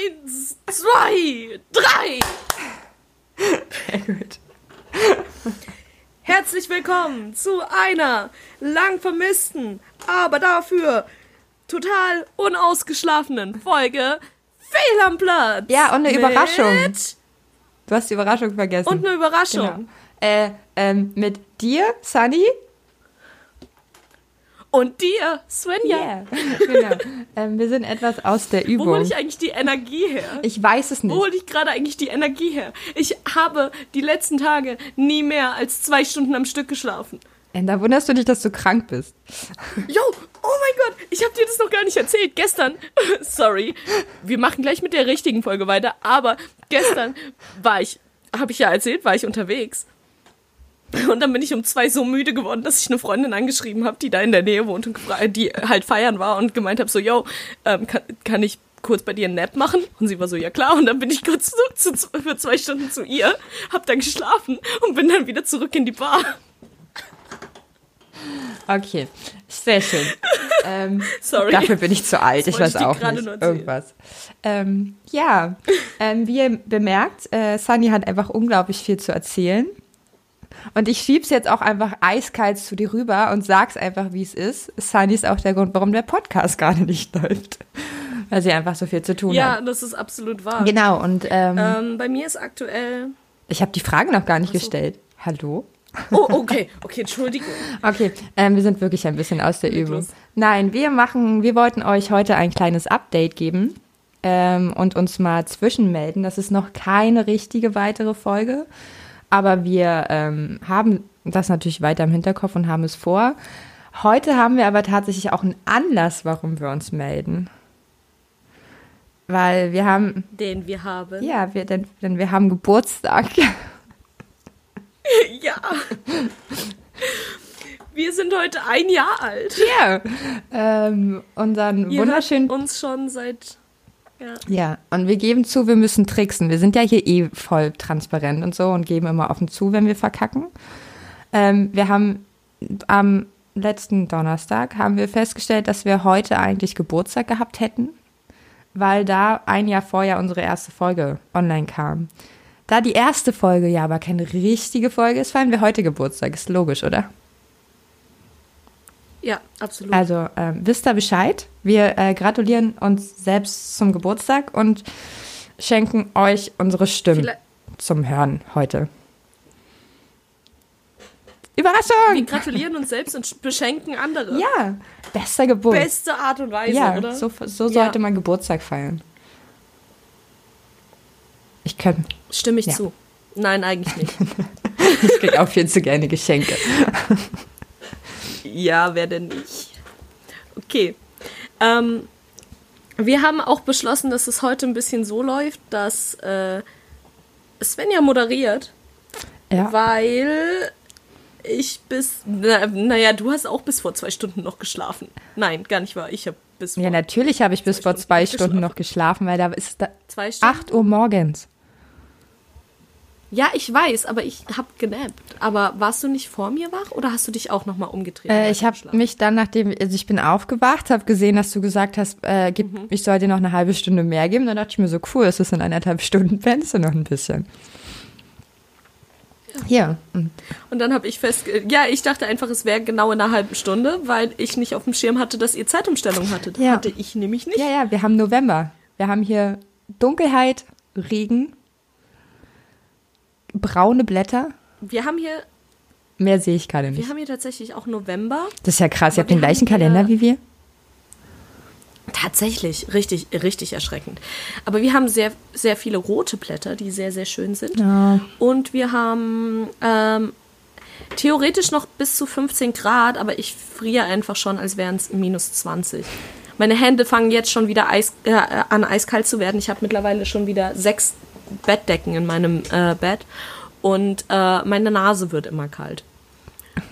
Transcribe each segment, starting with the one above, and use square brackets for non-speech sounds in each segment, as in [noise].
Eins, zwei, drei. Sehr gut. Herzlich willkommen zu einer lang vermissten, aber dafür total unausgeschlafenen Folge Fehl am Platz. Ja, und eine Überraschung. Du hast die Überraschung vergessen. Und eine Überraschung. Genau. Äh, ähm, mit dir, Sunny? Und dir, Svenja. Yeah. [laughs] genau. ähm, wir sind etwas aus der Wo Übung. hole ich eigentlich die Energie her? Ich weiß es Wo nicht. hole ich gerade eigentlich die Energie her? Ich habe die letzten Tage nie mehr als zwei Stunden am Stück geschlafen. Äh, Da wunderst du dich, dass du krank bist. Jo, oh mein Gott, ich habe dir das noch gar nicht erzählt. Gestern, [laughs] sorry, wir machen gleich mit der richtigen Folge weiter, aber gestern war ich, habe ich ja erzählt, war ich unterwegs. Und dann bin ich um zwei so müde geworden, dass ich eine Freundin angeschrieben habe, die da in der Nähe wohnt und die halt feiern war und gemeint habe, so, yo, ähm, kann, kann ich kurz bei dir einen Nap machen? Und sie war so, ja klar. Und dann bin ich kurz zu, zu, für zwei Stunden zu ihr, hab dann geschlafen und bin dann wieder zurück in die Bar. Okay, sehr schön. [laughs] ähm, Sorry. Dafür bin ich zu alt, Das ich weiß ich auch nicht. Irgendwas. Ähm, ja, ähm, wie ihr bemerkt, äh, Sunny hat einfach unglaublich viel zu erzählen. Und ich schieb's jetzt auch einfach eiskalt zu dir rüber und sag's einfach, wie es ist. Sunny ist auch der Grund, warum der Podcast gerade nicht läuft. Weil sie einfach so viel zu tun Ja, hat. das ist absolut wahr. Genau, und ähm, Ähm, bei mir ist aktuell. ich habe die Frage noch gar nicht so. gestellt. Hallo? Oh, okay, okay, Entschuldigung. [laughs] Okay, ähm, wir sind wirklich ein bisschen aus der Übung. Nein, wir machen, wir wollten euch heute ein kleines Update geben ähm, und uns mal zwischenmelden. Das ist noch keine richtige weitere Folge, aber wir ähm, haben das natürlich weiter im Hinterkopf und haben es vor. Heute haben wir aber tatsächlich auch einen Anlass, warum wir uns melden. Weil wir haben, Den wir haben. ja, wir, denn, denn wir haben Geburtstag. [laughs] Ja. Wir sind heute ein Jahr alt. Ja. ähm, unseren Ihr wunderschönen uns schon seit. Ja. Ja, und wir geben zu, wir müssen tricksen. Wir sind ja hier eh voll transparent und so und geben immer offen zu, wenn wir verkacken. Ähm, wir haben am letzten Donnerstag haben wir festgestellt, dass wir heute eigentlich Geburtstag gehabt hätten, weil da ein Jahr vorher unsere erste Folge online kam. Da die erste Folge ja aber keine richtige Folge ist, feiern wir heute Geburtstag. Ist logisch, oder? Ja, absolut. Also ähm, wisst ihr Bescheid. Wir äh, gratulieren uns selbst zum Geburtstag und schenken euch unsere Stimmen Vielleicht- zum Hören heute. wir Überraschung! gratulieren uns selbst und beschenken andere. Ja, bester Geburt. Beste Art und Weise, ja, oder? so, so Ja. sollte man Geburtstag feiern. Ich kann, Stimme ich Ja. zu. Nein, eigentlich nicht. [laughs] ich krieg auch viel zu gerne Geschenke. [laughs] ja, wer denn nicht? Okay. Ähm, wir haben auch beschlossen, dass es heute ein bisschen so läuft, dass äh, Svenja moderiert. Ja. Weil ich bis. Na, naja, du hast auch bis vor zwei Stunden noch geschlafen. Nein, gar nicht wahr. Ich habe bis vor ja, natürlich habe ich bis vor Stunden zwei geschlafen. Stunden noch geschlafen, weil da ist da zwei Stunden. 8 Uhr morgens. Ja, ich weiß, aber ich habe genappt. Aber warst du nicht vor mir wach oder hast du dich auch nochmal umgedreht? Äh, ich habe mich dann, nachdem, also ich bin aufgewacht, habe gesehen, dass du gesagt hast, äh, gib, Mhm. ich soll dir noch eine halbe Stunde mehr geben. Dann dachte ich mir so, cool, es ist in eineinhalb Stunden, [laughs] pennst du noch ein bisschen. Ja, und Und dann habe ich fest, ja, ich dachte einfach, es wäre genau in einer halben Stunde, weil ich nicht auf dem Schirm hatte, dass ihr Zeitumstellung hattet. Ja. Hatte ich nämlich nicht. ja, ja, wir haben November. Wir haben hier Dunkelheit, Regen, braune Blätter. Wir haben hier, Mehr sehe ich gerade wir nicht. haben hier tatsächlich auch November. Das ist ja krass, ihr habt den wir gleichen Kalender wie wir. Tatsächlich, richtig, richtig erschreckend. Aber wir haben sehr, sehr viele rote Blätter, die sehr, sehr schön sind. Ja. Und wir haben ähm, theoretisch noch bis zu 15 Grad, aber ich friere einfach schon, als wären es minus 20. Meine Hände fangen jetzt schon wieder eis, äh, an, eiskalt zu werden. Ich habe mittlerweile schon wieder sechs Bettdecken in meinem äh, Bett und äh, meine Nase wird immer kalt.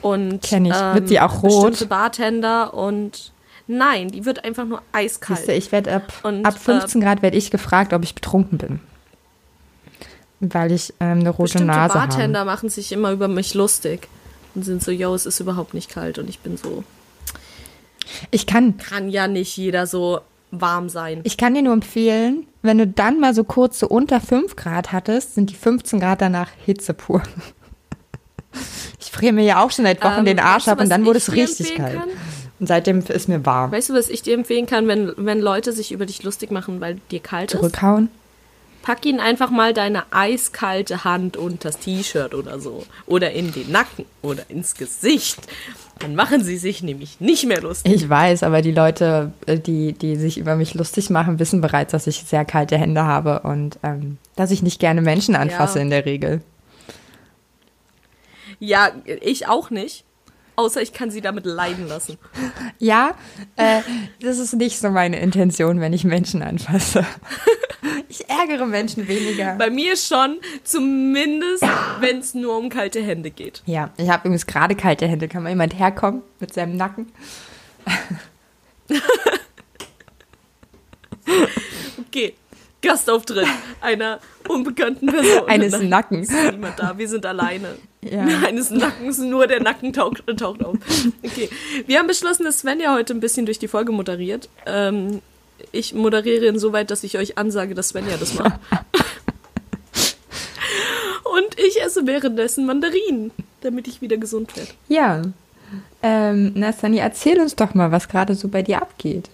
Und Kenn ich. Wird die auch rot? Bestimmte Bartender und nein, die wird einfach nur eiskalt. Siehste, ich werde ab, Und, ab 15 Grad werde ich gefragt, ob ich betrunken bin. Weil ich ähm, eine rote Bestimmte Nase Bartender habe. machen sich immer über mich lustig und sind so, yo, es ist überhaupt nicht kalt und ich bin so, Ich kann, kann ja nicht jeder so warm sein. ich kann dir nur empfehlen, wenn du dann mal so kurz so unter 5 Grad hattest, sind die 15 Grad danach Hitze pur. [laughs] Ich friere mir ja auch schon seit Wochen Ähm, den Arsch weißt du, ab und dann wurde es richtig kalt. kann? Und seitdem ist mir warm. Weißt du, was ich dir empfehlen kann, wenn, wenn Leute sich über dich lustig machen, weil dir kalt ist? Zurückhauen. Pack ihnen einfach mal deine eiskalte Hand unter das T-Shirt oder so. Oder in den Nacken oder ins Gesicht. Dann machen sie sich nämlich nicht mehr lustig. Ich weiß, aber die Leute, äh, die, die sich über mich lustig machen, wissen bereits, dass ich sehr kalte Hände habe und ähm, dass ich nicht gerne Menschen anfasse Ja. in der Regel. Ja, ich auch nicht. Außer ich kann sie damit leiden lassen. Ja, äh, das ist nicht so meine Intention, wenn ich Menschen anfasse. [laughs] Ich ärgere Menschen weniger. Bei mir schon, zumindest wenn es nur um kalte Hände geht. Ja, ich habe übrigens gerade kalte Hände. Kann mal jemand herkommen mit seinem Nacken? [laughs] Okay, Gastauftritt einer unbekannten Person. Eines Nein, Nackens. ist niemand da, wir sind alleine. Ja. [laughs] Eines Nackens, nur der Nacken taucht, taucht auf. Okay, wir haben beschlossen, dass Svenja heute ein bisschen durch die Folge moderiert. Ähm, ich moderiere insoweit, dass ich euch ansage, dass Svenja das macht. [laughs] Und ich esse währenddessen Mandarinen, damit ich wieder gesund werde. Ja. Ähm, Nassani, erzähl uns doch mal, was gerade so bei dir abgeht.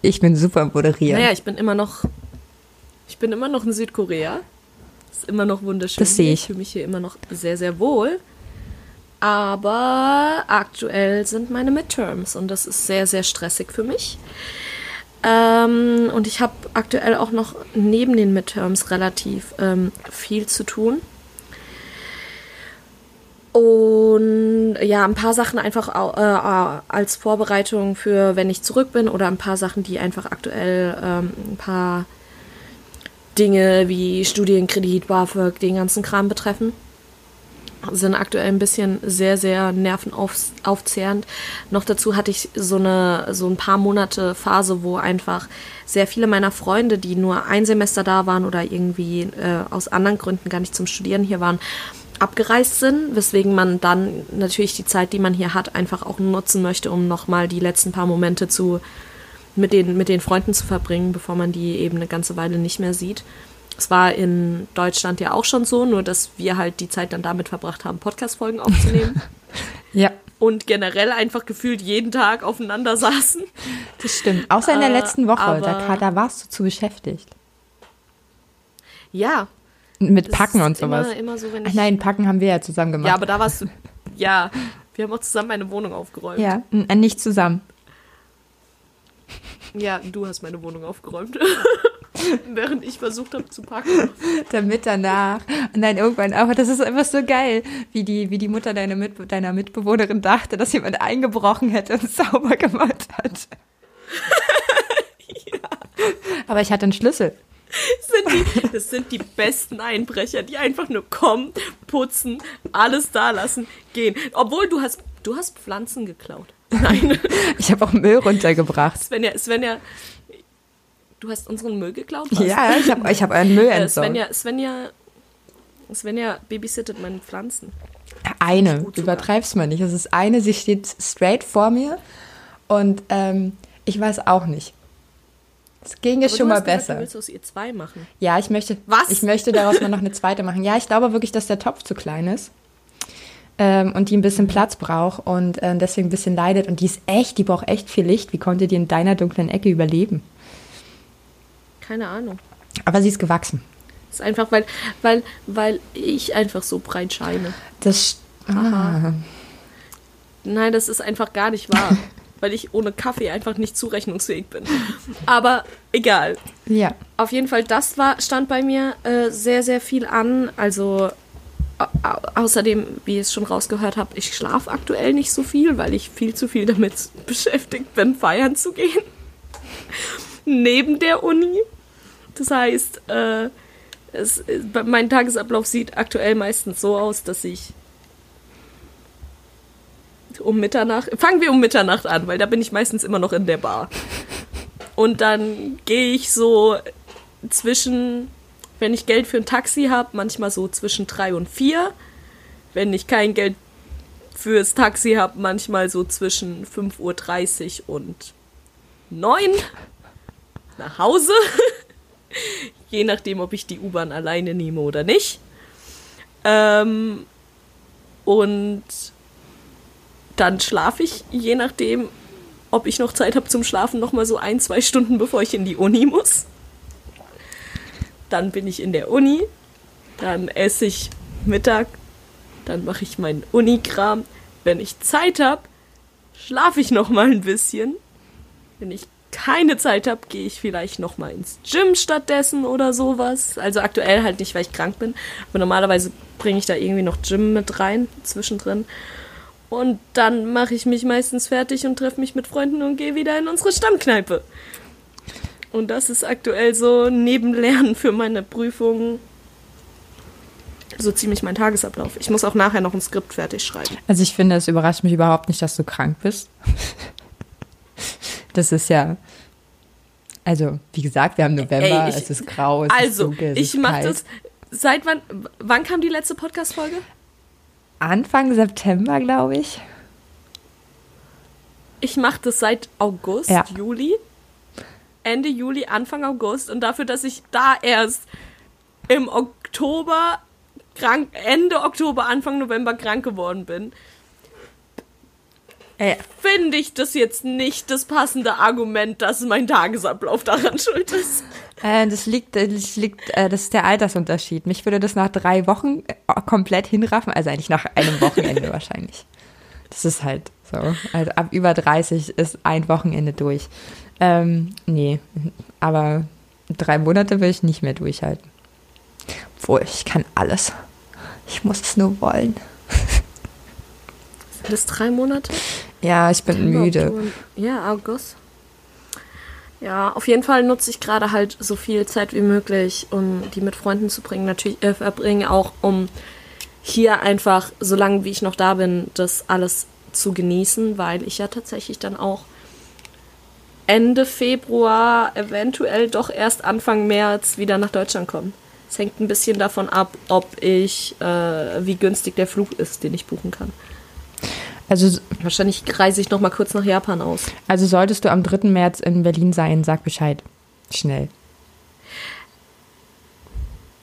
Ich bin super im moderieren. Naja, ich bin immer noch. Ich bin immer noch in Südkorea. Ist immer noch wunderschön. Das sehe ich. Ich fühle mich hier immer noch sehr, sehr wohl. Aber aktuell sind meine Midterms und das ist sehr, sehr stressig für mich. Ähm, und ich habe aktuell auch noch neben den Midterms relativ ähm, viel zu tun. Und ja, ein paar Sachen einfach äh, als Vorbereitung für, wenn ich zurück bin, oder ein paar Sachen, die einfach aktuell ähm, ein paar Dinge wie Studienkredit, BAföG, den ganzen Kram betreffen. Sind aktuell ein bisschen sehr, sehr nervenaufzehrend. Noch dazu hatte ich so eine so ein paar Monate Phase, wo einfach sehr viele meiner Freunde, die nur ein Semester da waren oder irgendwie äh, aus anderen Gründen gar nicht zum Studieren hier waren, abgereist sind, weswegen man dann natürlich die Zeit, die man hier hat, einfach auch nutzen möchte, um nochmal die letzten paar Momente zu, mit, den, mit den Freunden zu verbringen, bevor man die eben eine ganze Weile nicht mehr sieht. Es war in Deutschland ja auch schon so, nur dass wir halt die Zeit dann damit verbracht haben, Podcast-Folgen aufzunehmen [laughs] Ja, und generell einfach gefühlt jeden Tag aufeinander saßen. das stimmt. Außer in der Äh, letzten Woche, aber- da, da warst du zu beschäftigt. Ja. Mit Packen und sowas. Immer, immer so, wenn Ach ich, nein, Packen haben wir ja zusammen gemacht. ja, aber da warst du. Ja, wir haben auch zusammen meine Wohnung aufgeräumt. ja, äh, nicht zusammen. Ja, du hast meine Wohnung aufgeräumt. [laughs] [laughs] Während ich versucht habe zu packen. Damit danach. Und dann irgendwann auch, das ist einfach so geil, wie die, wie die Mutter deiner, Mit, deiner Mitbewohnerin dachte, dass jemand eingebrochen hätte und [laughs] sauber gemacht hat. [laughs] Aber ich hatte einen Schlüssel. Das sind, die, das sind die besten Einbrecher, die einfach nur kommen, putzen, alles da lassen, gehen. Obwohl du hast, du hast Pflanzen geklaut. Nein, Ich habe auch Müll runtergebracht. Svenja, Svenja, du hast unseren Müll geklaut? Was? Ja, ich habe ich hab euren Müll Äh, entsorgt. Svenja, Svenja, Svenja babysittet meine Pflanzen. Eine, übertreibst mal nicht. Es ist eine, sie steht straight vor mir und ähm, ich weiß auch nicht. Es ging es schon mal gesagt, besser. Du willst aus ihr zwei machen. Ja, ich möchte, Was? ich möchte daraus mal noch eine zweite machen. Ja, ich glaube wirklich, dass der Topf zu klein ist ähm, und die ein bisschen Platz braucht und äh, deswegen ein bisschen leidet. Und die ist echt, die braucht echt viel Licht. Wie konnte die in deiner dunklen Ecke überleben? Keine Ahnung. Aber sie ist gewachsen. Das ist einfach, weil, weil, weil ich einfach so breit scheine. Das. Ah, Nein, das ist einfach gar nicht wahr. [laughs] weil ich ohne Kaffee einfach nicht zurechnungsfähig bin. Aber egal. ja. Auf jeden Fall, das war, stand bei mir äh, sehr, sehr viel an. Also au au außerdem, wie ihr es schon rausgehört habt, ich schlafe aktuell nicht so viel, weil ich viel zu viel damit [laughs] beschäftigt bin, feiern zu gehen. Neben der Uni. Das heißt, äh, es, mein Tagesablauf sieht aktuell meistens so aus, dass ich um Mitternacht, fangen wir um Mitternacht an, weil da bin ich meistens immer noch in der Bar. Und dann gehe ich so zwischen, wenn ich Geld für ein Taxi habe, manchmal so zwischen drei und vier. Wenn ich kein Geld fürs Taxi habe, manchmal so zwischen 5.30 Uhr und 9. nach Hause. [laughs] Je nachdem, ob ich die U-Bahn alleine nehme oder nicht. Ähm, und dann schlafe ich, je nachdem, ob ich noch Zeit habe zum Schlafen, noch mal so ein, zwei Stunden, bevor ich in die Uni muss. Dann bin ich in der Uni, dann esse ich Mittag, dann mache ich meinen Unikram. Wenn ich Zeit habe, schlafe ich noch mal ein bisschen. Wenn ich keine Zeit habe, gehe ich vielleicht noch mal ins Gym stattdessen oder sowas. Also aktuell halt nicht, weil ich krank bin, aber normalerweise bringe ich da irgendwie noch Gym mit rein zwischendrin. Und dann mache ich mich meistens fertig und treffe mich mit Freunden und gehe wieder in unsere Stammkneipe. Und das ist aktuell so neben Lernen für meine Prüfungen so ziemlich mein Tagesablauf. Ich muss auch nachher noch ein Skript fertig schreiben. Also ich finde, es überrascht mich überhaupt nicht, dass du krank bist. [laughs] Das ist ja, also wie gesagt, wir haben November, Ey, ich- es ist grau, es also, ist dunkel, es ich mache das. Seit wann? Wann kam die letzte Podcast-Folge? Anfang September, glaube ich. Ich mache das seit August, Ja. Juli. Ende Juli, Anfang August. Und dafür, dass ich da erst im Oktober krank, Ende Oktober, Anfang November krank geworden bin, Ey, finde ich das jetzt nicht das passende Argument, dass mein Tagesablauf daran schuld ist. Äh, das liegt, das liegt, äh, das ist der Altersunterschied. Mich würde das nach drei Wochen äh, komplett hinraffen, also eigentlich nach einem Wochenende [laughs] wahrscheinlich. Das ist halt so. Also ab über 30 ist ein Wochenende durch. Ähm, nee, aber drei Monate will ich nicht mehr durchhalten. Obwohl, ich kann alles. Ich muss es nur wollen. Sind das drei Monate? Ja, ich bin müde. Ja, August. Ja, auf jeden Fall nutze ich gerade halt so viel Zeit wie möglich, um die mit Freunden zu bringen. Natürlich äh, verbringen auch, um hier einfach, solange wie ich noch da bin, das alles zu genießen, weil ich ja tatsächlich dann auch Ende Februar, eventuell doch erst Anfang März wieder nach Deutschland komme. Es hängt ein bisschen davon ab, ob ich, äh, wie günstig der Flug ist, den ich buchen kann. Also, Wahrscheinlich reise ich noch mal kurz nach Japan aus. also solltest du am 3. März in Berlin sein, sag Bescheid. Schnell.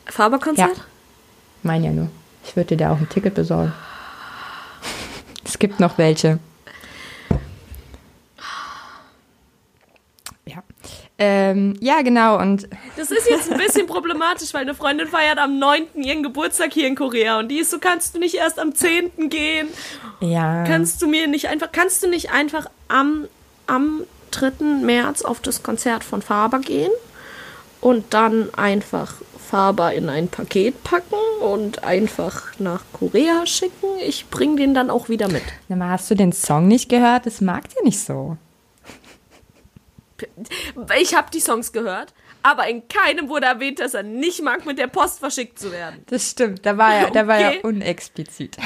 Faberkonzert? Ja. Mein ja nur. Ich würde dir da auch ein Ticket besorgen. [laughs] Es gibt noch welche. Ja. Ähm, ja, genau. Und Das ist jetzt ein bisschen problematisch, weil eine Freundin feiert am 9. ihren Geburtstag hier in Korea und die ist so, kannst du nicht erst am 10. gehen? ja. Kannst du mir nicht einfach, kannst du nicht einfach am, am 3. März auf das Konzert von Faber gehen und dann einfach Faber in ein Paket packen und einfach nach Korea schicken? Ich bring den dann auch wieder mit. Na, mal, hast du den Song nicht gehört? Das mag dir nicht so. Ich habe die Songs gehört, aber in keinem wurde erwähnt, dass er nicht mag, mit der Post verschickt zu werden. Das stimmt. Da war er, da war Okay. er unexplizit.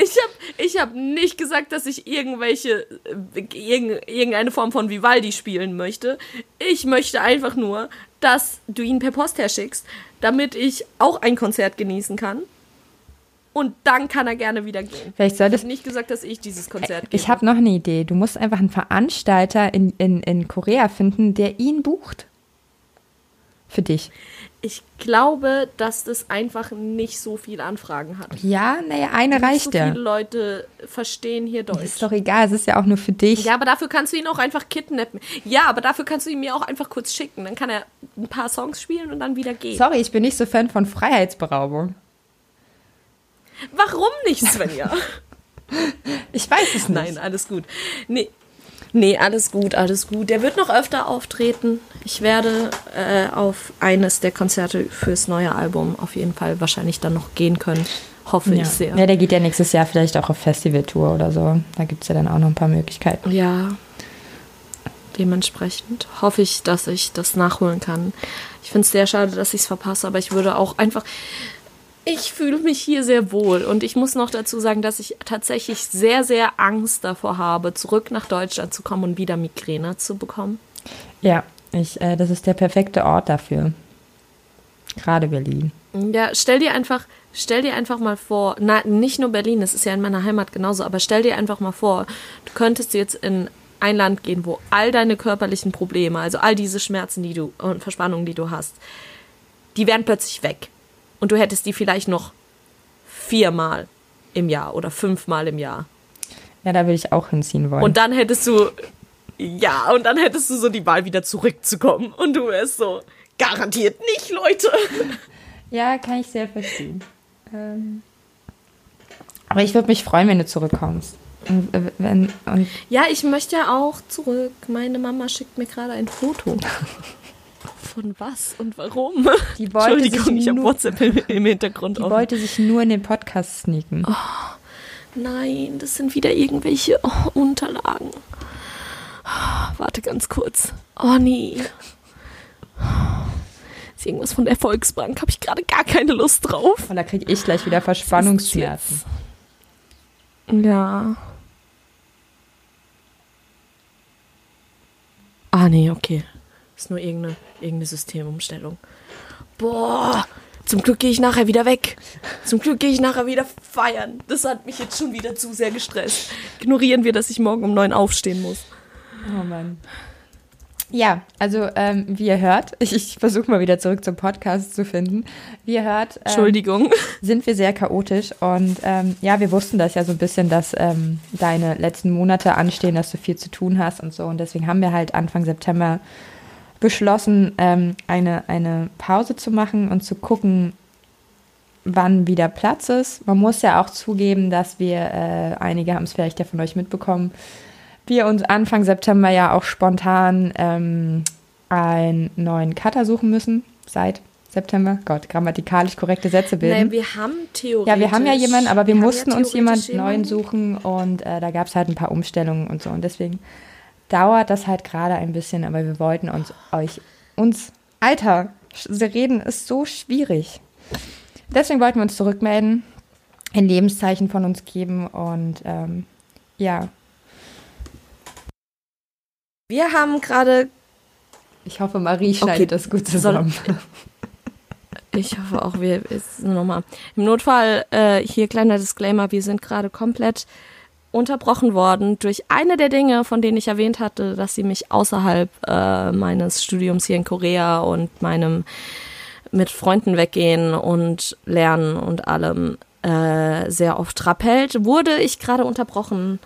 Ich habe ich hab nicht gesagt, dass ich irgendwelche äh, irgend, irgendeine Form von Vivaldi spielen möchte. Ich möchte einfach nur, dass du ihn per Post herschickst, damit ich auch ein Konzert genießen kann. Und dann kann er gerne wieder gehen. Vielleicht Ich solltest habe nicht gesagt, dass ich dieses Konzert gebe. Ich habe noch eine Idee. Du musst einfach einen Veranstalter in, in, in Korea finden, der ihn bucht. Für dich. Ich glaube, dass das einfach nicht so viele Anfragen hat. Ja, naja, eine Nicht reicht so ja. viele Leute verstehen hier Deutsch. Ist doch egal, es ist ja auch nur für dich. Ja, aber dafür kannst du ihn auch einfach kidnappen. Ja, aber dafür kannst du ihn mir auch einfach kurz schicken. Dann kann er ein paar Songs spielen und dann wieder gehen. Sorry, ich bin nicht so Fan von Freiheitsberaubung. Warum nicht, Svenja? [laughs] Ich weiß es nicht. Nein, alles gut. Nee. Nee, alles gut, alles gut. Der wird noch öfter auftreten. Ich werde äh, auf eines der Konzerte fürs neue Album auf jeden Fall wahrscheinlich dann noch gehen können. Hoffe Ja. ich sehr. ja, der geht ja nächstes Jahr vielleicht auch auf Festivaltour oder so. Da gibt es ja dann auch noch ein paar Möglichkeiten. Ja. Dementsprechend hoffe ich, dass ich das nachholen kann. Ich finde es sehr schade, dass ich es verpasse, aber ich würde auch einfach. Ich fühle mich hier sehr wohl und ich muss noch dazu sagen, dass ich tatsächlich sehr, sehr Angst davor habe, zurück nach Deutschland zu kommen und wieder Migräne zu bekommen. Ja, ich, äh, das ist der perfekte Ort dafür. Gerade Berlin. Ja, stell dir einfach, stell dir einfach mal vor, na, nicht nur Berlin, das ist ja in meiner Heimat genauso, aber stell dir einfach mal vor, du könntest jetzt in ein Land gehen, wo all deine körperlichen Probleme, also all diese Schmerzen, die du und Verspannungen, die du hast, die wären plötzlich weg. Und du hättest die vielleicht noch viermal im Jahr oder fünfmal im Jahr. Ja, da will ich auch hinziehen wollen. Und dann hättest du, ja, und dann hättest du so die Wahl, wieder zurückzukommen. Und du wärst so, garantiert nicht, Leute. [laughs] Ja, kann ich sehr verstehen. Ähm, aber ich würde mich freuen, wenn du zurückkommst. Und, äh, wenn, und Ja, ich möchte auch zurück. Meine Mama schickt mir gerade ein Foto. [laughs] Von was und warum? Die wollte Entschuldigung, sich ich habe nur- WhatsApp im, im Hintergrund die offen. wollte sich nur in den Podcast sneaken. Nein, das sind wieder irgendwelche oh, Unterlagen. Warte ganz kurz. Oh nee. Ist irgendwas von der Volksbank. Habe ich gerade gar keine Lust drauf. Und da kriege ich gleich wieder Verspannungsschmerzen. Ja. Ah, nee, okay. Ist nur irgendeine, irgendeine Systemumstellung. Boah, zum Glück gehe ich nachher wieder weg. Zum Glück gehe ich nachher wieder feiern. Das hat mich jetzt schon wieder zu sehr gestresst. Ignorieren wir, dass ich morgen um neun aufstehen muss. Oh Mann. Ja, also ähm, wie ihr hört, ich, [laughs] ich versuche mal wieder zurück zum Podcast zu finden. Wie ihr hört, ähm, Entschuldigung. sind wir sehr chaotisch und ähm, ja, wir wussten das ja so ein bisschen, dass ähm, deine letzten Monate anstehen, dass du viel zu tun hast und so und deswegen haben wir halt Anfang September beschlossen, ähm, eine, eine Pause zu machen und zu gucken, wann wieder Platz ist. Man muss ja auch zugeben, dass wir, äh, einige haben es vielleicht ja von euch mitbekommen, wir uns Anfang September ja auch spontan ähm, einen neuen Cutter suchen müssen. Seit September. Gott, grammatikalisch korrekte Sätze bilden. Nein, wir haben theoretisch. Ja, wir haben ja jemanden, aber wir, haben mussten ja uns jemanden neuen suchen und äh, da gab es halt ein paar Umstellungen und so. Und deswegen dauert das halt gerade ein bisschen, aber wir wollten uns euch, uns, Alter, reden ist so schwierig. Deswegen wollten wir uns zurückmelden, ein Lebenszeichen von uns geben und ähm, ja, Wir haben gerade ich hoffe, Marie schneidet Okay, das gut zusammen. [laughs] Ich hoffe auch, wir ist nochmal. Im Notfall, äh, hier kleiner Disclaimer, wir sind gerade komplett unterbrochen worden durch eine der Dinge, von denen ich erwähnt hatte, dass sie mich außerhalb äh, meines Studiums hier in Korea und meinem mit Freunden weggehen und lernen und allem äh, sehr oft rappelt, wurde ich gerade unterbrochen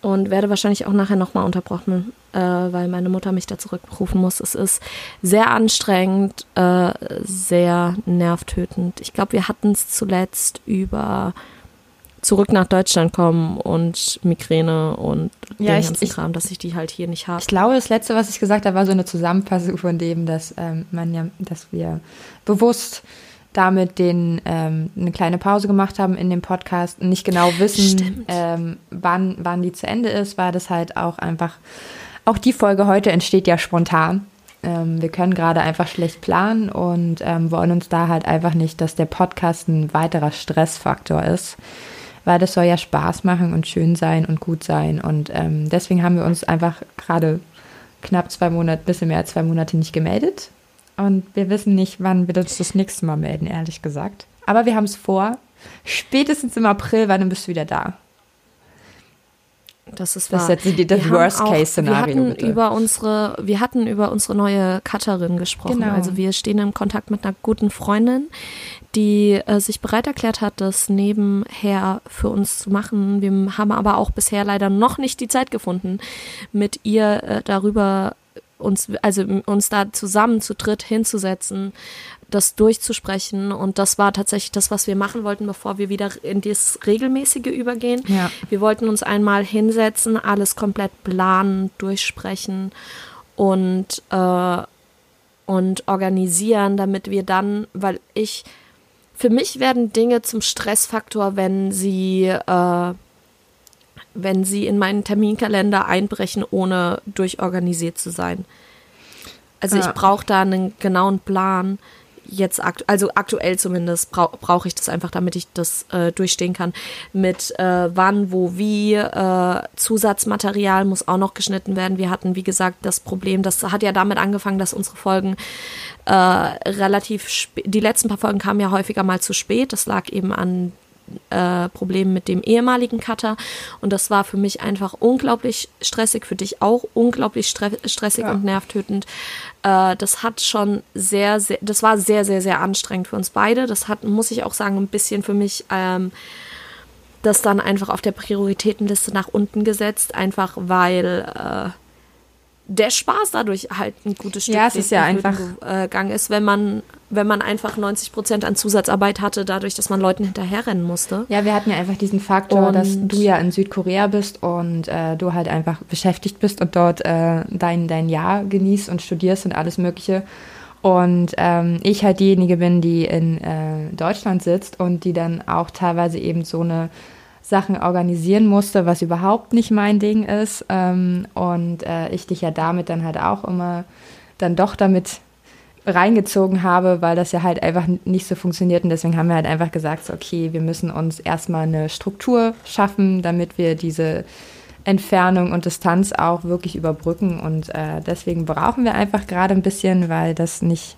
und werde wahrscheinlich auch nachher nochmal unterbrochen, äh, weil meine Mutter mich da zurückrufen muss. Es ist sehr anstrengend, äh, sehr nervtötend. Ich glaube, wir hatten es zuletzt über zurück nach Deutschland kommen und Migräne und Ja, den ich- ganzen ich- Kram, dass ich die halt hier nicht habe. Ich glaube, das letzte, was ich gesagt habe, war so eine Zusammenfassung von dem, dass ähm, man ja, dass wir bewusst damit den ähm, eine kleine Pause gemacht haben in dem Podcast und nicht genau wissen, ähm, wann, wann die zu Ende ist, war das halt auch einfach. Auch die Folge heute entsteht ja spontan. Ähm, wir können gerade einfach schlecht planen und ähm, wollen uns da halt einfach nicht, dass der Podcast ein weiterer Stressfaktor ist weil das soll ja Spaß machen und schön sein und gut sein. Und ähm, deswegen haben wir uns einfach gerade knapp zwei Monate, bisschen mehr als zwei Monate nicht gemeldet. Und wir wissen nicht, wann wir uns das nächste Mal melden, ehrlich gesagt. Aber wir haben es vor. Spätestens im April, wann bist du wieder da? Das ist Das wahr. ist das Wir haben Worst-Case-Szenario, Wir hatten bitte. über unsere, wir hatten über unsere neue Cutterin gesprochen. Genau. Also wir stehen im Kontakt mit einer guten Freundin, die äh, sich bereit erklärt hat, das nebenher für uns zu machen. Wir haben aber auch bisher leider noch nicht die Zeit gefunden, mit ihr äh, darüber uns, also uns da zusammen zu dritt hinzusetzen, das durchzusprechen. Und das war tatsächlich das, was wir machen wollten, bevor wir wieder in das Regelmäßige übergehen. Ja. Wir wollten uns einmal hinsetzen, alles komplett planen, durchsprechen und, äh, und organisieren, damit wir dann, weil ich, für mich werden Dinge zum Stressfaktor, wenn sie, äh, wenn sie in meinen Terminkalender einbrechen, ohne durchorganisiert zu sein. Also Ja. ich brauche da einen genauen Plan. Jetzt akt also aktuell zumindest brau brauche ich das einfach, damit ich das äh, durchstehen kann. Mit äh, wann, wo, wie. Äh, Zusatzmaterial muss auch noch geschnitten werden. Wir hatten, wie gesagt, das Problem, das hat ja damit angefangen, dass unsere Folgen äh, relativ die letzten paar Folgen kamen ja häufiger mal zu spät. Das lag eben an äh, Problemen mit dem ehemaligen Cutter. Und das war für mich einfach unglaublich stressig, für dich auch unglaublich stre stressig ja. und nervtötend. Äh, das hat schon sehr, sehr, das war sehr, sehr, sehr anstrengend für uns beide. Das hat, muss ich auch sagen, ein bisschen für mich ähm, das dann einfach auf der Prioritätenliste nach unten gesetzt, einfach weil äh, der Spaß dadurch halt ein gutes Stück ja, es ist ja einfach gegangen ist, wenn man wenn man einfach 90 Prozent an Zusatzarbeit hatte, dadurch, dass man Leuten hinterherrennen musste. Ja, wir hatten ja einfach diesen Faktor, und dass du ja in Südkorea bist und äh, du halt einfach beschäftigt bist und dort äh, dein, dein Jahr genießt und studierst und alles Mögliche. Und ähm, ich halt diejenige bin, die in äh, Deutschland sitzt und die dann auch teilweise eben so eine Sachen organisieren musste, was überhaupt nicht mein Ding ist. Ähm, und äh, ich dich ja damit dann halt auch immer dann doch damit reingezogen habe, weil das ja halt einfach nicht so funktioniert. Und deswegen haben wir halt einfach gesagt, so, okay, wir müssen uns erstmal eine Struktur schaffen, damit wir diese Entfernung und Distanz auch wirklich überbrücken. Und äh, deswegen brauchen wir einfach gerade ein bisschen, weil das nicht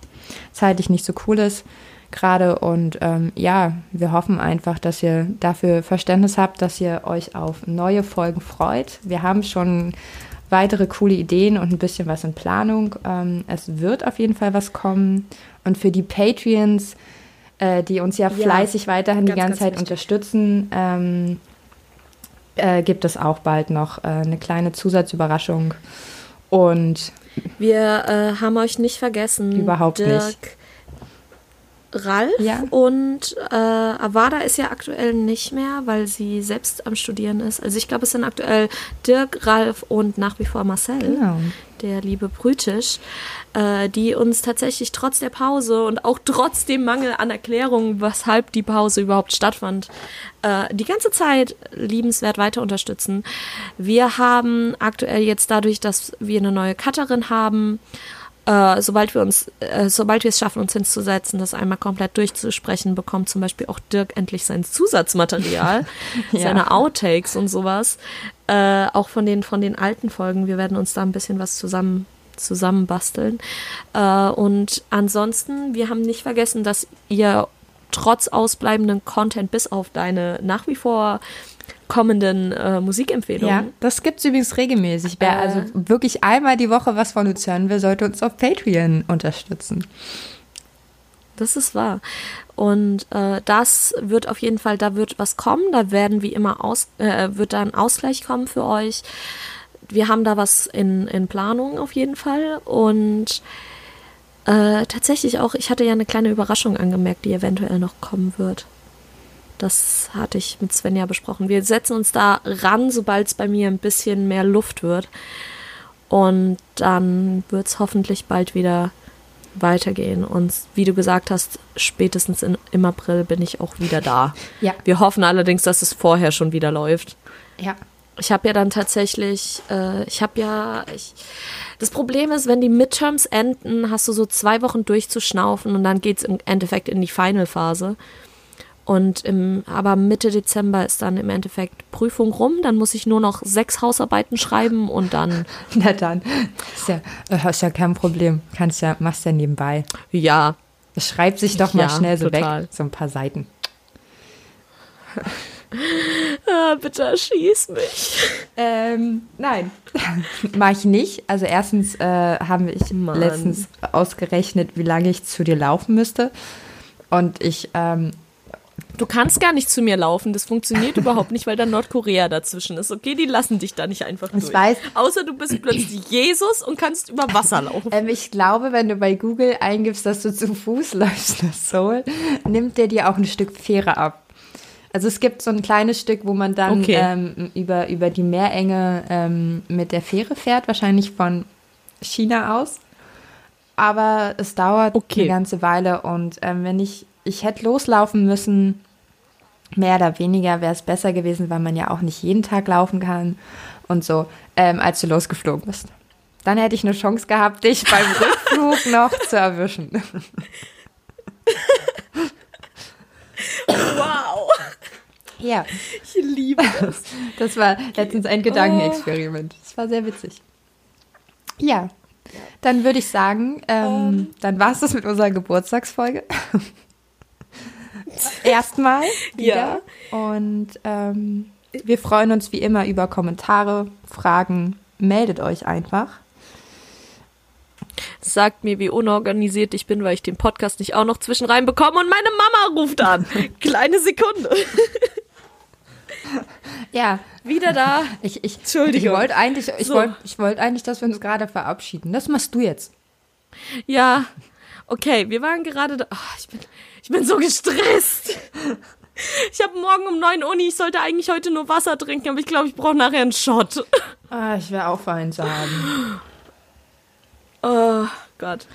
zeitlich nicht so cool ist gerade. Und ähm, ja, wir hoffen einfach, dass ihr dafür Verständnis habt, dass ihr euch auf neue Folgen freut. Wir haben schon weitere coole Ideen und ein bisschen was in Planung. Ähm, es wird auf jeden Fall was kommen. Und für die Patreons, äh, die uns ja, ja fleißig weiterhin ganz, die ganze Zeit wichtig. unterstützen, ähm, äh, gibt es auch bald noch äh, eine kleine Zusatzüberraschung. Und wir äh, haben euch nicht vergessen. Überhaupt Dirk, nicht. Ralf ja. und äh, Avada ist ja aktuell nicht mehr, weil sie selbst am Studieren ist. Also ich glaube, es sind aktuell Dirk, Ralf und nach wie vor Marcel, genau. der liebe Brütisch, äh, die uns tatsächlich trotz der Pause und auch trotz dem Mangel an Erklärungen, weshalb die Pause überhaupt stattfand, äh, die ganze Zeit liebenswert weiter unterstützen. Wir haben aktuell jetzt dadurch, dass wir eine neue Cutterin haben, äh, sobald wir uns, äh, sobald wir es schaffen, uns hinzusetzen, das einmal komplett durchzusprechen, bekommt zum Beispiel auch Dirk endlich sein Zusatzmaterial, [laughs] ja. seine Outtakes und sowas. Äh, auch von den, von den alten Folgen. Wir werden uns da ein bisschen was zusammen zusammenbasteln. Äh, und ansonsten, wir haben nicht vergessen, dass ihr trotz ausbleibenden Content bis auf deine nach wie vor kommenden äh, Musikempfehlungen. Ja, das gibt es übrigens regelmäßig. Wer äh, also wirklich einmal die Woche was von uns hören will, sollte uns auf Patreon unterstützen. Das ist wahr. Und äh, das wird auf jeden Fall, da wird was kommen. Da werden wie immer aus, äh, wird da ein Ausgleich kommen für euch. Wir haben da was in, in Planung auf jeden Fall. Und äh, tatsächlich auch, ich hatte ja eine kleine Überraschung angemerkt, die eventuell noch kommen wird. Das hatte ich mit Svenja besprochen. Wir setzen uns da ran, sobald es bei mir ein bisschen mehr Luft wird. Und dann wird es hoffentlich bald wieder weitergehen. Und wie du gesagt hast, spätestens in, im April bin ich auch wieder da. Ja. Wir hoffen allerdings, dass es vorher schon wieder läuft. Ja. Ich habe ja dann tatsächlich, äh, ich habe ja, ich, das Problem ist, wenn die Midterms enden, hast du so zwei Wochen durchzuschnaufen und dann geht es im Endeffekt in die Final-Phase. Und im, aber Mitte Dezember ist dann im Endeffekt Prüfung rum. Dann muss ich nur noch sechs Hausarbeiten schreiben und dann. [laughs] Na dann. Ist ja, äh, ist ja kein Problem. Kannst ja, machst ja nebenbei. Ja. Es schreibt sich doch mal ja, schnell so total. weg. So ein paar Seiten. [laughs] ah, bitte erschieß mich. Ähm, nein, [laughs] mach ich nicht. Also erstens äh, haben wir letztens ausgerechnet, wie lange ich zu dir laufen müsste. Und ich ähm, Du kannst gar nicht zu mir laufen. Das funktioniert [laughs] überhaupt nicht, weil da Nordkorea dazwischen ist. Okay, die lassen dich da nicht einfach durch. Ich weiß. Außer du bist plötzlich [clears throat] Jesus und kannst über Wasser laufen. Ähm, ich glaube, wenn du bei Google eingibst, dass du zu Fuß [laughs] läufst nach Seoul, nimmt der dir auch ein Stück Fähre ab. Also es gibt so ein kleines Stück, wo man dann okay. ähm, über, über die Meerenge ähm, mit der Fähre fährt, wahrscheinlich von China aus. Aber es dauert okay. eine ganze Weile und ähm, wenn ich, ich hätte loslaufen müssen mehr oder weniger wäre es besser gewesen, weil man ja auch nicht jeden Tag laufen kann und so, ähm, als du losgeflogen bist. Dann hätte ich eine Chance gehabt, dich beim [laughs] Rückflug noch zu erwischen. wow. Ja. Ich liebe das. [laughs] Das war letztens ein Gedankenexperiment. Das war sehr witzig. Ja. Dann würde ich sagen, ähm, um. Ähm. dann war es das mit unserer Geburtstagsfolge. [laughs] Erstmal Ja. wieder. Und ähm, wir freuen uns wie immer über Kommentare, Fragen. Meldet euch einfach. Sagt mir, wie unorganisiert ich bin, weil ich den Podcast nicht auch noch zwischen rein bekomme und meine Mama ruft an. [laughs] Kleine Sekunde. Ja, Wieder da. ich, ich, Entschuldigung. ich wollte eigentlich, ich So. wollte, ich wollte eigentlich, dass wir uns gerade verabschieden. Das machst du jetzt. Ja, okay, wir waren gerade da. Ach, ich, bin, ich bin so gestresst. Ich habe morgen um 9 Uni. Ich sollte eigentlich heute nur Wasser trinken, aber ich glaube, ich brauche nachher einen Shot. Ah, ich wäre auch einsam. Oh Gott.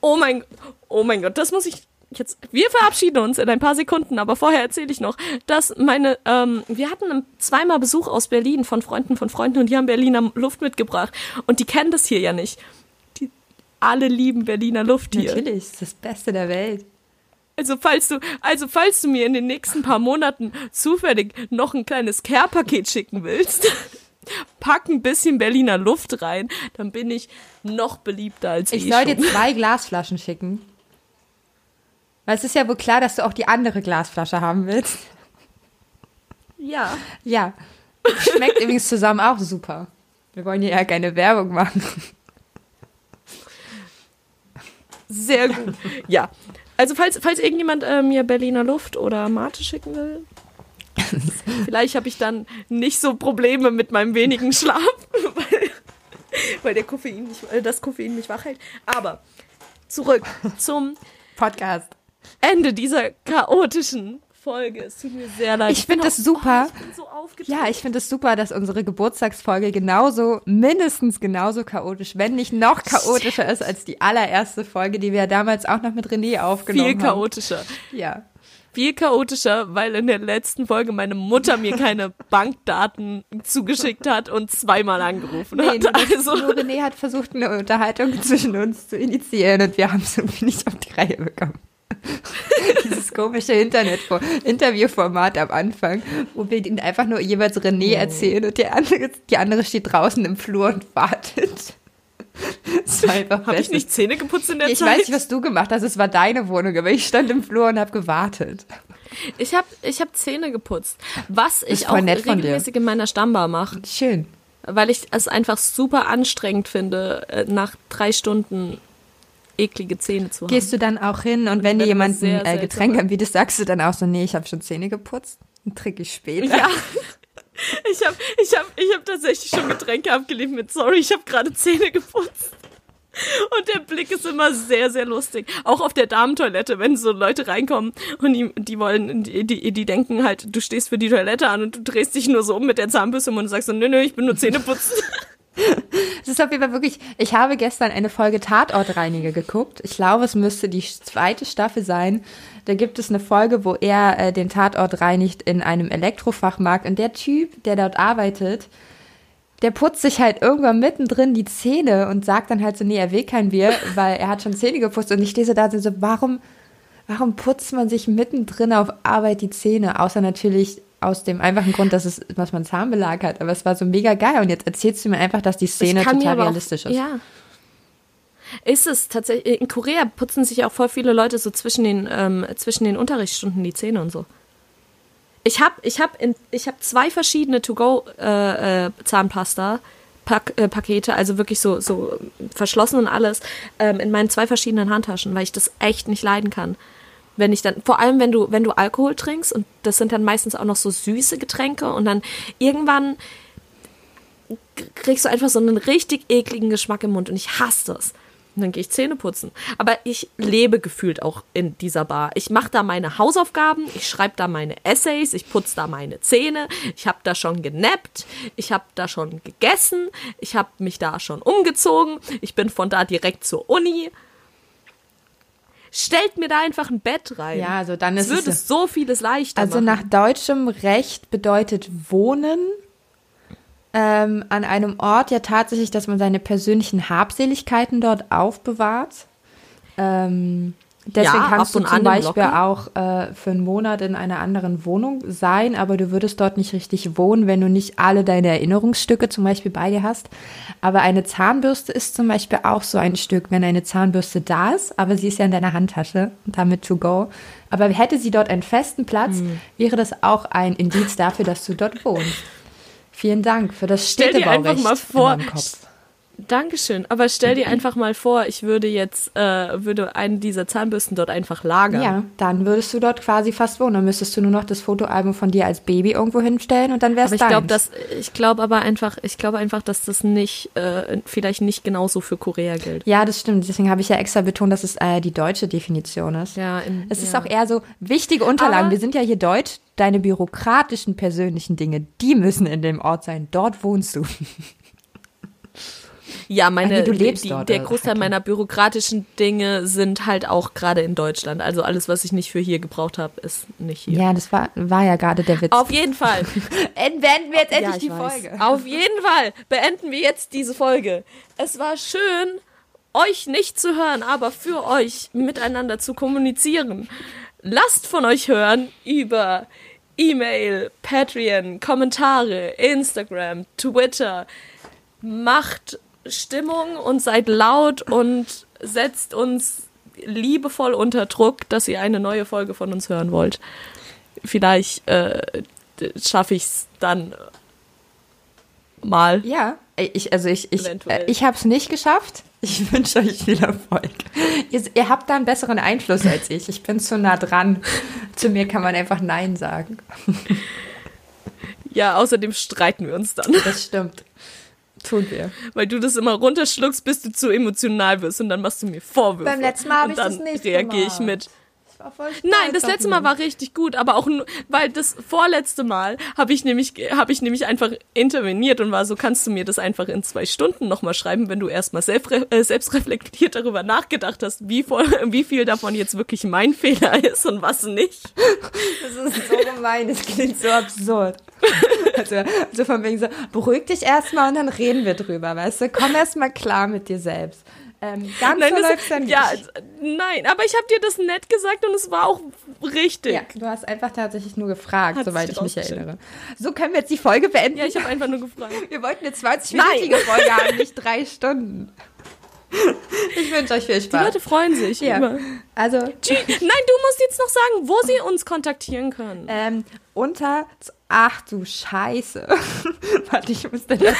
Oh mein, oh mein Gott, das muss ich jetzt. Wir verabschieden uns in ein paar Sekunden, aber vorher erzähle ich noch, dass meine, ähm, wir hatten zweimal Besuch aus Berlin von Freunden von Freunden und die haben Berliner Luft mitgebracht und die kennen das hier ja nicht. Die alle lieben Berliner Luft hier. Natürlich, das ist das Beste der Welt. Also falls du, also falls du mir in den nächsten paar Monaten zufällig noch ein kleines Care-Paket schicken willst, [laughs] pack ein bisschen Berliner Luft rein, dann bin ich noch beliebter als Ich eh soll schon. dir zwei [laughs] Glasflaschen schicken. Weil es ist ja wohl klar, dass du auch die andere Glasflasche haben willst. Ja. Ja. Schmeckt übrigens zusammen auch super. Wir wollen hier ja keine Werbung machen. Sehr gut. Ja. Also falls, falls irgendjemand äh, mir Berliner Luft oder Mate schicken will, [laughs] vielleicht habe ich dann nicht so Probleme mit meinem wenigen Schlaf, [laughs] weil, weil der Koffein mich, äh, das Koffein mich wach hält. Aber zurück zum Podcast. Ende dieser chaotischen Folge. Es tut mir sehr leid. Ich find bin das super. Oh, ich bin so aufgedreht. Ja, ich finde es super, dass unsere Geburtstagsfolge genauso, mindestens genauso chaotisch, wenn nicht noch chaotischer ist als die allererste Folge, die wir ja damals auch noch mit René aufgenommen viel haben. chaotischer. Ja. Viel chaotischer, weil in der letzten Folge meine Mutter mir keine [laughs] Bankdaten zugeschickt hat und zweimal angerufen Nee, hat. Also, nur René hat versucht, eine Unterhaltung zwischen uns zu initiieren und wir haben es irgendwie nicht auf die Reihe bekommen. [laughs] Dieses komische Internet Interviewformat am Anfang, wo wir ihnen einfach nur jeweils René erzählen und der andere, die andere steht draußen im Flur und wartet. [laughs] Das war einfach habe ich nicht Zähne geputzt in der Ich Zeit? weiß nicht, was du gemacht hast. Es war deine Wohnung, aber ich stand im Flur und habe gewartet. Ich habe ich hab Zähne geputzt. Was ich auch regelmäßig in meiner Stammbar mache. Schön. Weil ich es einfach super anstrengend finde, äh, nach drei Stunden eklige Zähne zu haben. Gehst du dann auch hin und wenn dir jemand ein äh, Getränk anbietet, sagst du dann auch so, nee, ich habe schon Zähne geputzt? Dann trinke ich später. Ja. [laughs] Ich habe ich hab, ich hab tatsächlich schon Getränke abgelehnt mit Sorry, ich habe gerade Zähne geputzt. Und der Blick ist immer sehr, sehr lustig. Auch auf der Damentoilette, wenn so Leute reinkommen und die, die wollen, die, die, die denken halt, du stehst für die Toilette an und du drehst dich nur so um mit der Zahnbürste und sagst so, nö, nö, ich bin nur Zähne putzen. [laughs] Es ist auf jeden Fall wirklich, ich habe gestern eine Folge Tatortreiniger geguckt. Ich glaube, es müsste die zweite Staffel sein. Da gibt es eine Folge, wo er äh, den Tatort reinigt in einem Elektrofachmarkt. Und der Typ, der dort arbeitet, der putzt sich halt irgendwann mittendrin die Zähne und sagt dann halt so, nee, er will kein Bier, weil er hat schon Zähne geputzt. Und ich stehe so da und so, warum, warum putzt man sich mittendrin auf Arbeit die Zähne? Außer natürlich aus dem einfachen Grund, dass es, was man Zahnbelag hat. Aber es war so mega geil. Und jetzt erzählst du mir einfach, dass die Szene total aber auch- realistisch ist. Ja. Ist es tatsächlich. In Korea putzen sich auch voll viele Leute so zwischen den, ähm, zwischen den Unterrichtsstunden die Zähne und so. Ich habe ich hab in- ich hab zwei verschiedene To-Go-Zahnpasta. Pak äh, Pakete, also wirklich so, so verschlossen und alles, ähm, in meinen zwei verschiedenen Handtaschen, weil ich das echt nicht leiden kann. Wenn ich dann, vor allem wenn du, wenn du Alkohol trinkst und das sind dann meistens auch noch so süße Getränke und dann irgendwann kriegst du einfach so einen richtig ekligen Geschmack im Mund und ich hasse das. Und dann gehe ich Zähne putzen. Aber ich lebe gefühlt auch in dieser Bar. Ich mache da meine Hausaufgaben, ich schreibe da meine Essays, ich putze da meine Zähne, ich habe da schon genappt, ich habe da schon gegessen, ich habe mich da schon umgezogen, ich bin von da direkt zur Uni. Stellt mir da einfach ein Bett rein. Ja, also dann ist würde es. es so vieles leichter Also machen. nach deutschem Recht bedeutet Wohnen ähm, an einem Ort ja tatsächlich, dass man seine persönlichen Habseligkeiten dort aufbewahrt. Ähm, Deswegen Ja, kannst du zum Beispiel Locker. auch äh, für einen Monat in einer anderen Wohnung sein, aber du würdest dort nicht richtig wohnen, wenn du nicht alle deine Erinnerungsstücke zum Beispiel bei dir hast. Aber eine Zahnbürste ist zum Beispiel auch so ein Stück, wenn eine Zahnbürste da ist, aber sie ist ja in deiner Handtasche und damit to go. Aber hätte sie dort einen festen Platz, Hm. wäre das auch ein Indiz dafür, dass du dort wohnst. Vielen Dank für das Stell dir einfach Städtebaurecht mal vor, in meinem Kopf. Dankeschön. Aber stell dir einfach mal vor, ich würde jetzt, äh, würde einen dieser Zahnbürsten dort einfach lagern. Ja, dann würdest du dort quasi fast wohnen. Dann müsstest du nur noch das Fotoalbum von dir als Baby irgendwo hinstellen und dann wär's Aber ich glaube, dass ich glaube aber einfach, ich glaube einfach, dass das nicht, äh, vielleicht nicht genauso für Korea gilt. Ja, das stimmt. Deswegen habe ich ja extra betont, dass es äh, die deutsche Definition ist. Ja, in, Es ist ja. auch eher so wichtige Unterlagen. Aber- Wir sind ja hier deutsch. Deine bürokratischen, persönlichen Dinge, die müssen in dem Ort sein. Dort wohnst du. [laughs] Ja, meine, Ach du lebst die, dort, der also, Großteil okay. meiner bürokratischen Dinge sind halt auch gerade in Deutschland. Also alles, was ich nicht für hier gebraucht habe, ist nicht hier. Ja, das war, war ja gerade der Witz. Auf jeden Fall. [laughs] Beenden wir jetzt Ja, endlich ich die weiß. Folge. Auf jeden Fall beenden wir jetzt diese Folge. Es war schön, euch nicht zu hören, aber für euch miteinander zu kommunizieren. Lasst von euch hören über E-Mail, Patreon, Kommentare, Instagram, Twitter. Macht Stimmung und seid laut und setzt uns liebevoll unter Druck, dass ihr eine neue Folge von uns hören wollt. Vielleicht äh, schaffe ich es dann mal. Ja, ich, also ich, ich, Eventuell. äh, ich habe es nicht geschafft. Ich [laughs] wünsche euch viel Erfolg. Ihr, ihr habt da einen besseren Einfluss als ich. Ich bin zu nah dran. [laughs] Zu mir kann man einfach Nein sagen. Ja, außerdem streiten wir uns dann, Das stimmt. Tun wir. weil du das immer runterschluckst, bis du zu emotional wirst und dann machst du mir Vorwürfe. Beim letzten Mal hab und ich dann das nicht reagiere ich gemacht. mit. Nein, das letzte Mal war richtig gut, aber auch nur, weil das vorletzte Mal habe ich nämlich habe ich nämlich einfach interveniert und war so, kannst du mir das einfach in zwei Stunden nochmal schreiben, wenn du erstmal selbst, äh, selbstreflektiert darüber nachgedacht hast, wie, voll, [laughs] wie viel davon jetzt wirklich mein Fehler ist und was nicht. Das ist so gemein, das klingt so absurd. [laughs] Also, also von wegen so, beruhig dich erstmal und dann reden wir drüber, weißt du? Komm erstmal klar mit dir selbst. Ähm, ganz Nein, so das, läuft's dann ja, nicht. nein, aber ich habe dir das nett gesagt und es war auch richtig. Ja, du hast einfach tatsächlich nur gefragt, Hat soweit ich mich erinnere. So können wir jetzt die Folge beenden. Ja, ich habe einfach nur gefragt. [laughs] wir wollten eine 20-minütige Folge haben, [laughs] nicht drei Stunden. Ich wünsche euch viel Die Spaß. Leute freuen sich ja. über. Also, Tschü- Nein, du musst jetzt noch sagen, wo sie uns kontaktieren können. ähm, unter, ach du Scheiße. [laughs] Warte, ich muss den Datei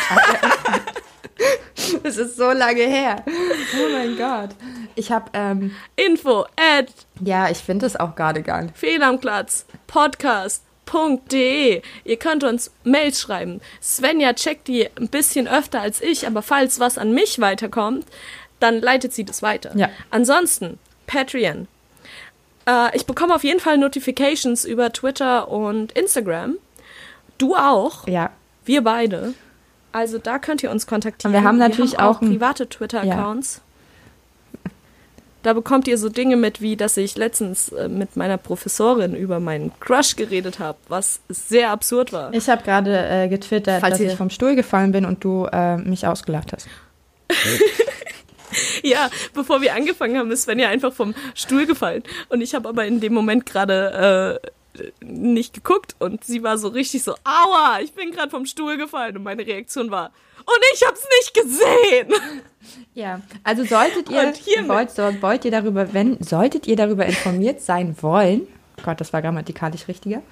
[laughs] Das ist so lange her. Oh mein Gott. Ich habe, ähm, Info at ja, ich finde es auch gerade gar nicht. Fehl am Platz podcast.de. Ihr könnt uns Mails schreiben. Svenja checkt die ein bisschen öfter als ich, aber falls was an mich weiterkommt, dann leitet sie das weiter. Ja. Ansonsten, Patreon. Äh, ich bekomme auf jeden Fall Notifications über Twitter und Instagram. Du auch. Ja, Wir beide. Also da könnt ihr uns kontaktieren. Und wir haben natürlich auch ein- private Twitter-Accounts. Da bekommt ihr so Dinge mit, wie dass ich letztens äh, mit meiner Professorin über meinen Crush geredet habe, was sehr absurd war. ich habe gerade äh, getwittert, Falls dass ich vom Stuhl gefallen bin und du äh, mich ausgelacht hast. [laughs] Ja, bevor wir angefangen haben, ist Svenja einfach vom Stuhl gefallen. Und ich habe aber in dem Moment gerade äh, nicht geguckt und sie war so richtig so, aua, ich bin gerade vom Stuhl gefallen. Und meine Reaktion war, und ich hab's nicht gesehen. [laughs] Ja, also solltet ihr, wollt, wollt ihr darüber, wenn, solltet ihr darüber informiert sein wollen, Gott, das war grammatikalisch richtiger,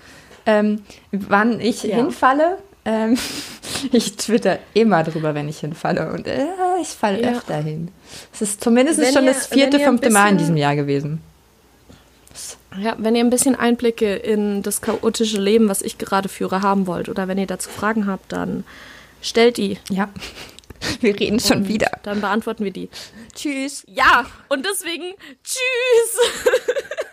ähm, wann ich Ja. hinfalle, ähm, [laughs] ich twitter immer drüber, wenn ich hinfalle und äh, ich falle Ja. öfter hin. Es ist zumindest Wenn schon ihr- das vierte, fünfte Mal in diesem Jahr gewesen. Ja, wenn ihr ein bisschen Einblicke in das chaotische Leben, was ich gerade führe, haben wollt, oder wenn ihr dazu Fragen habt, dann stellt die. Ja, wir reden schon Und wieder. Dann beantworten wir die. Tschüss. Ja, und deswegen tschüss. [laughs]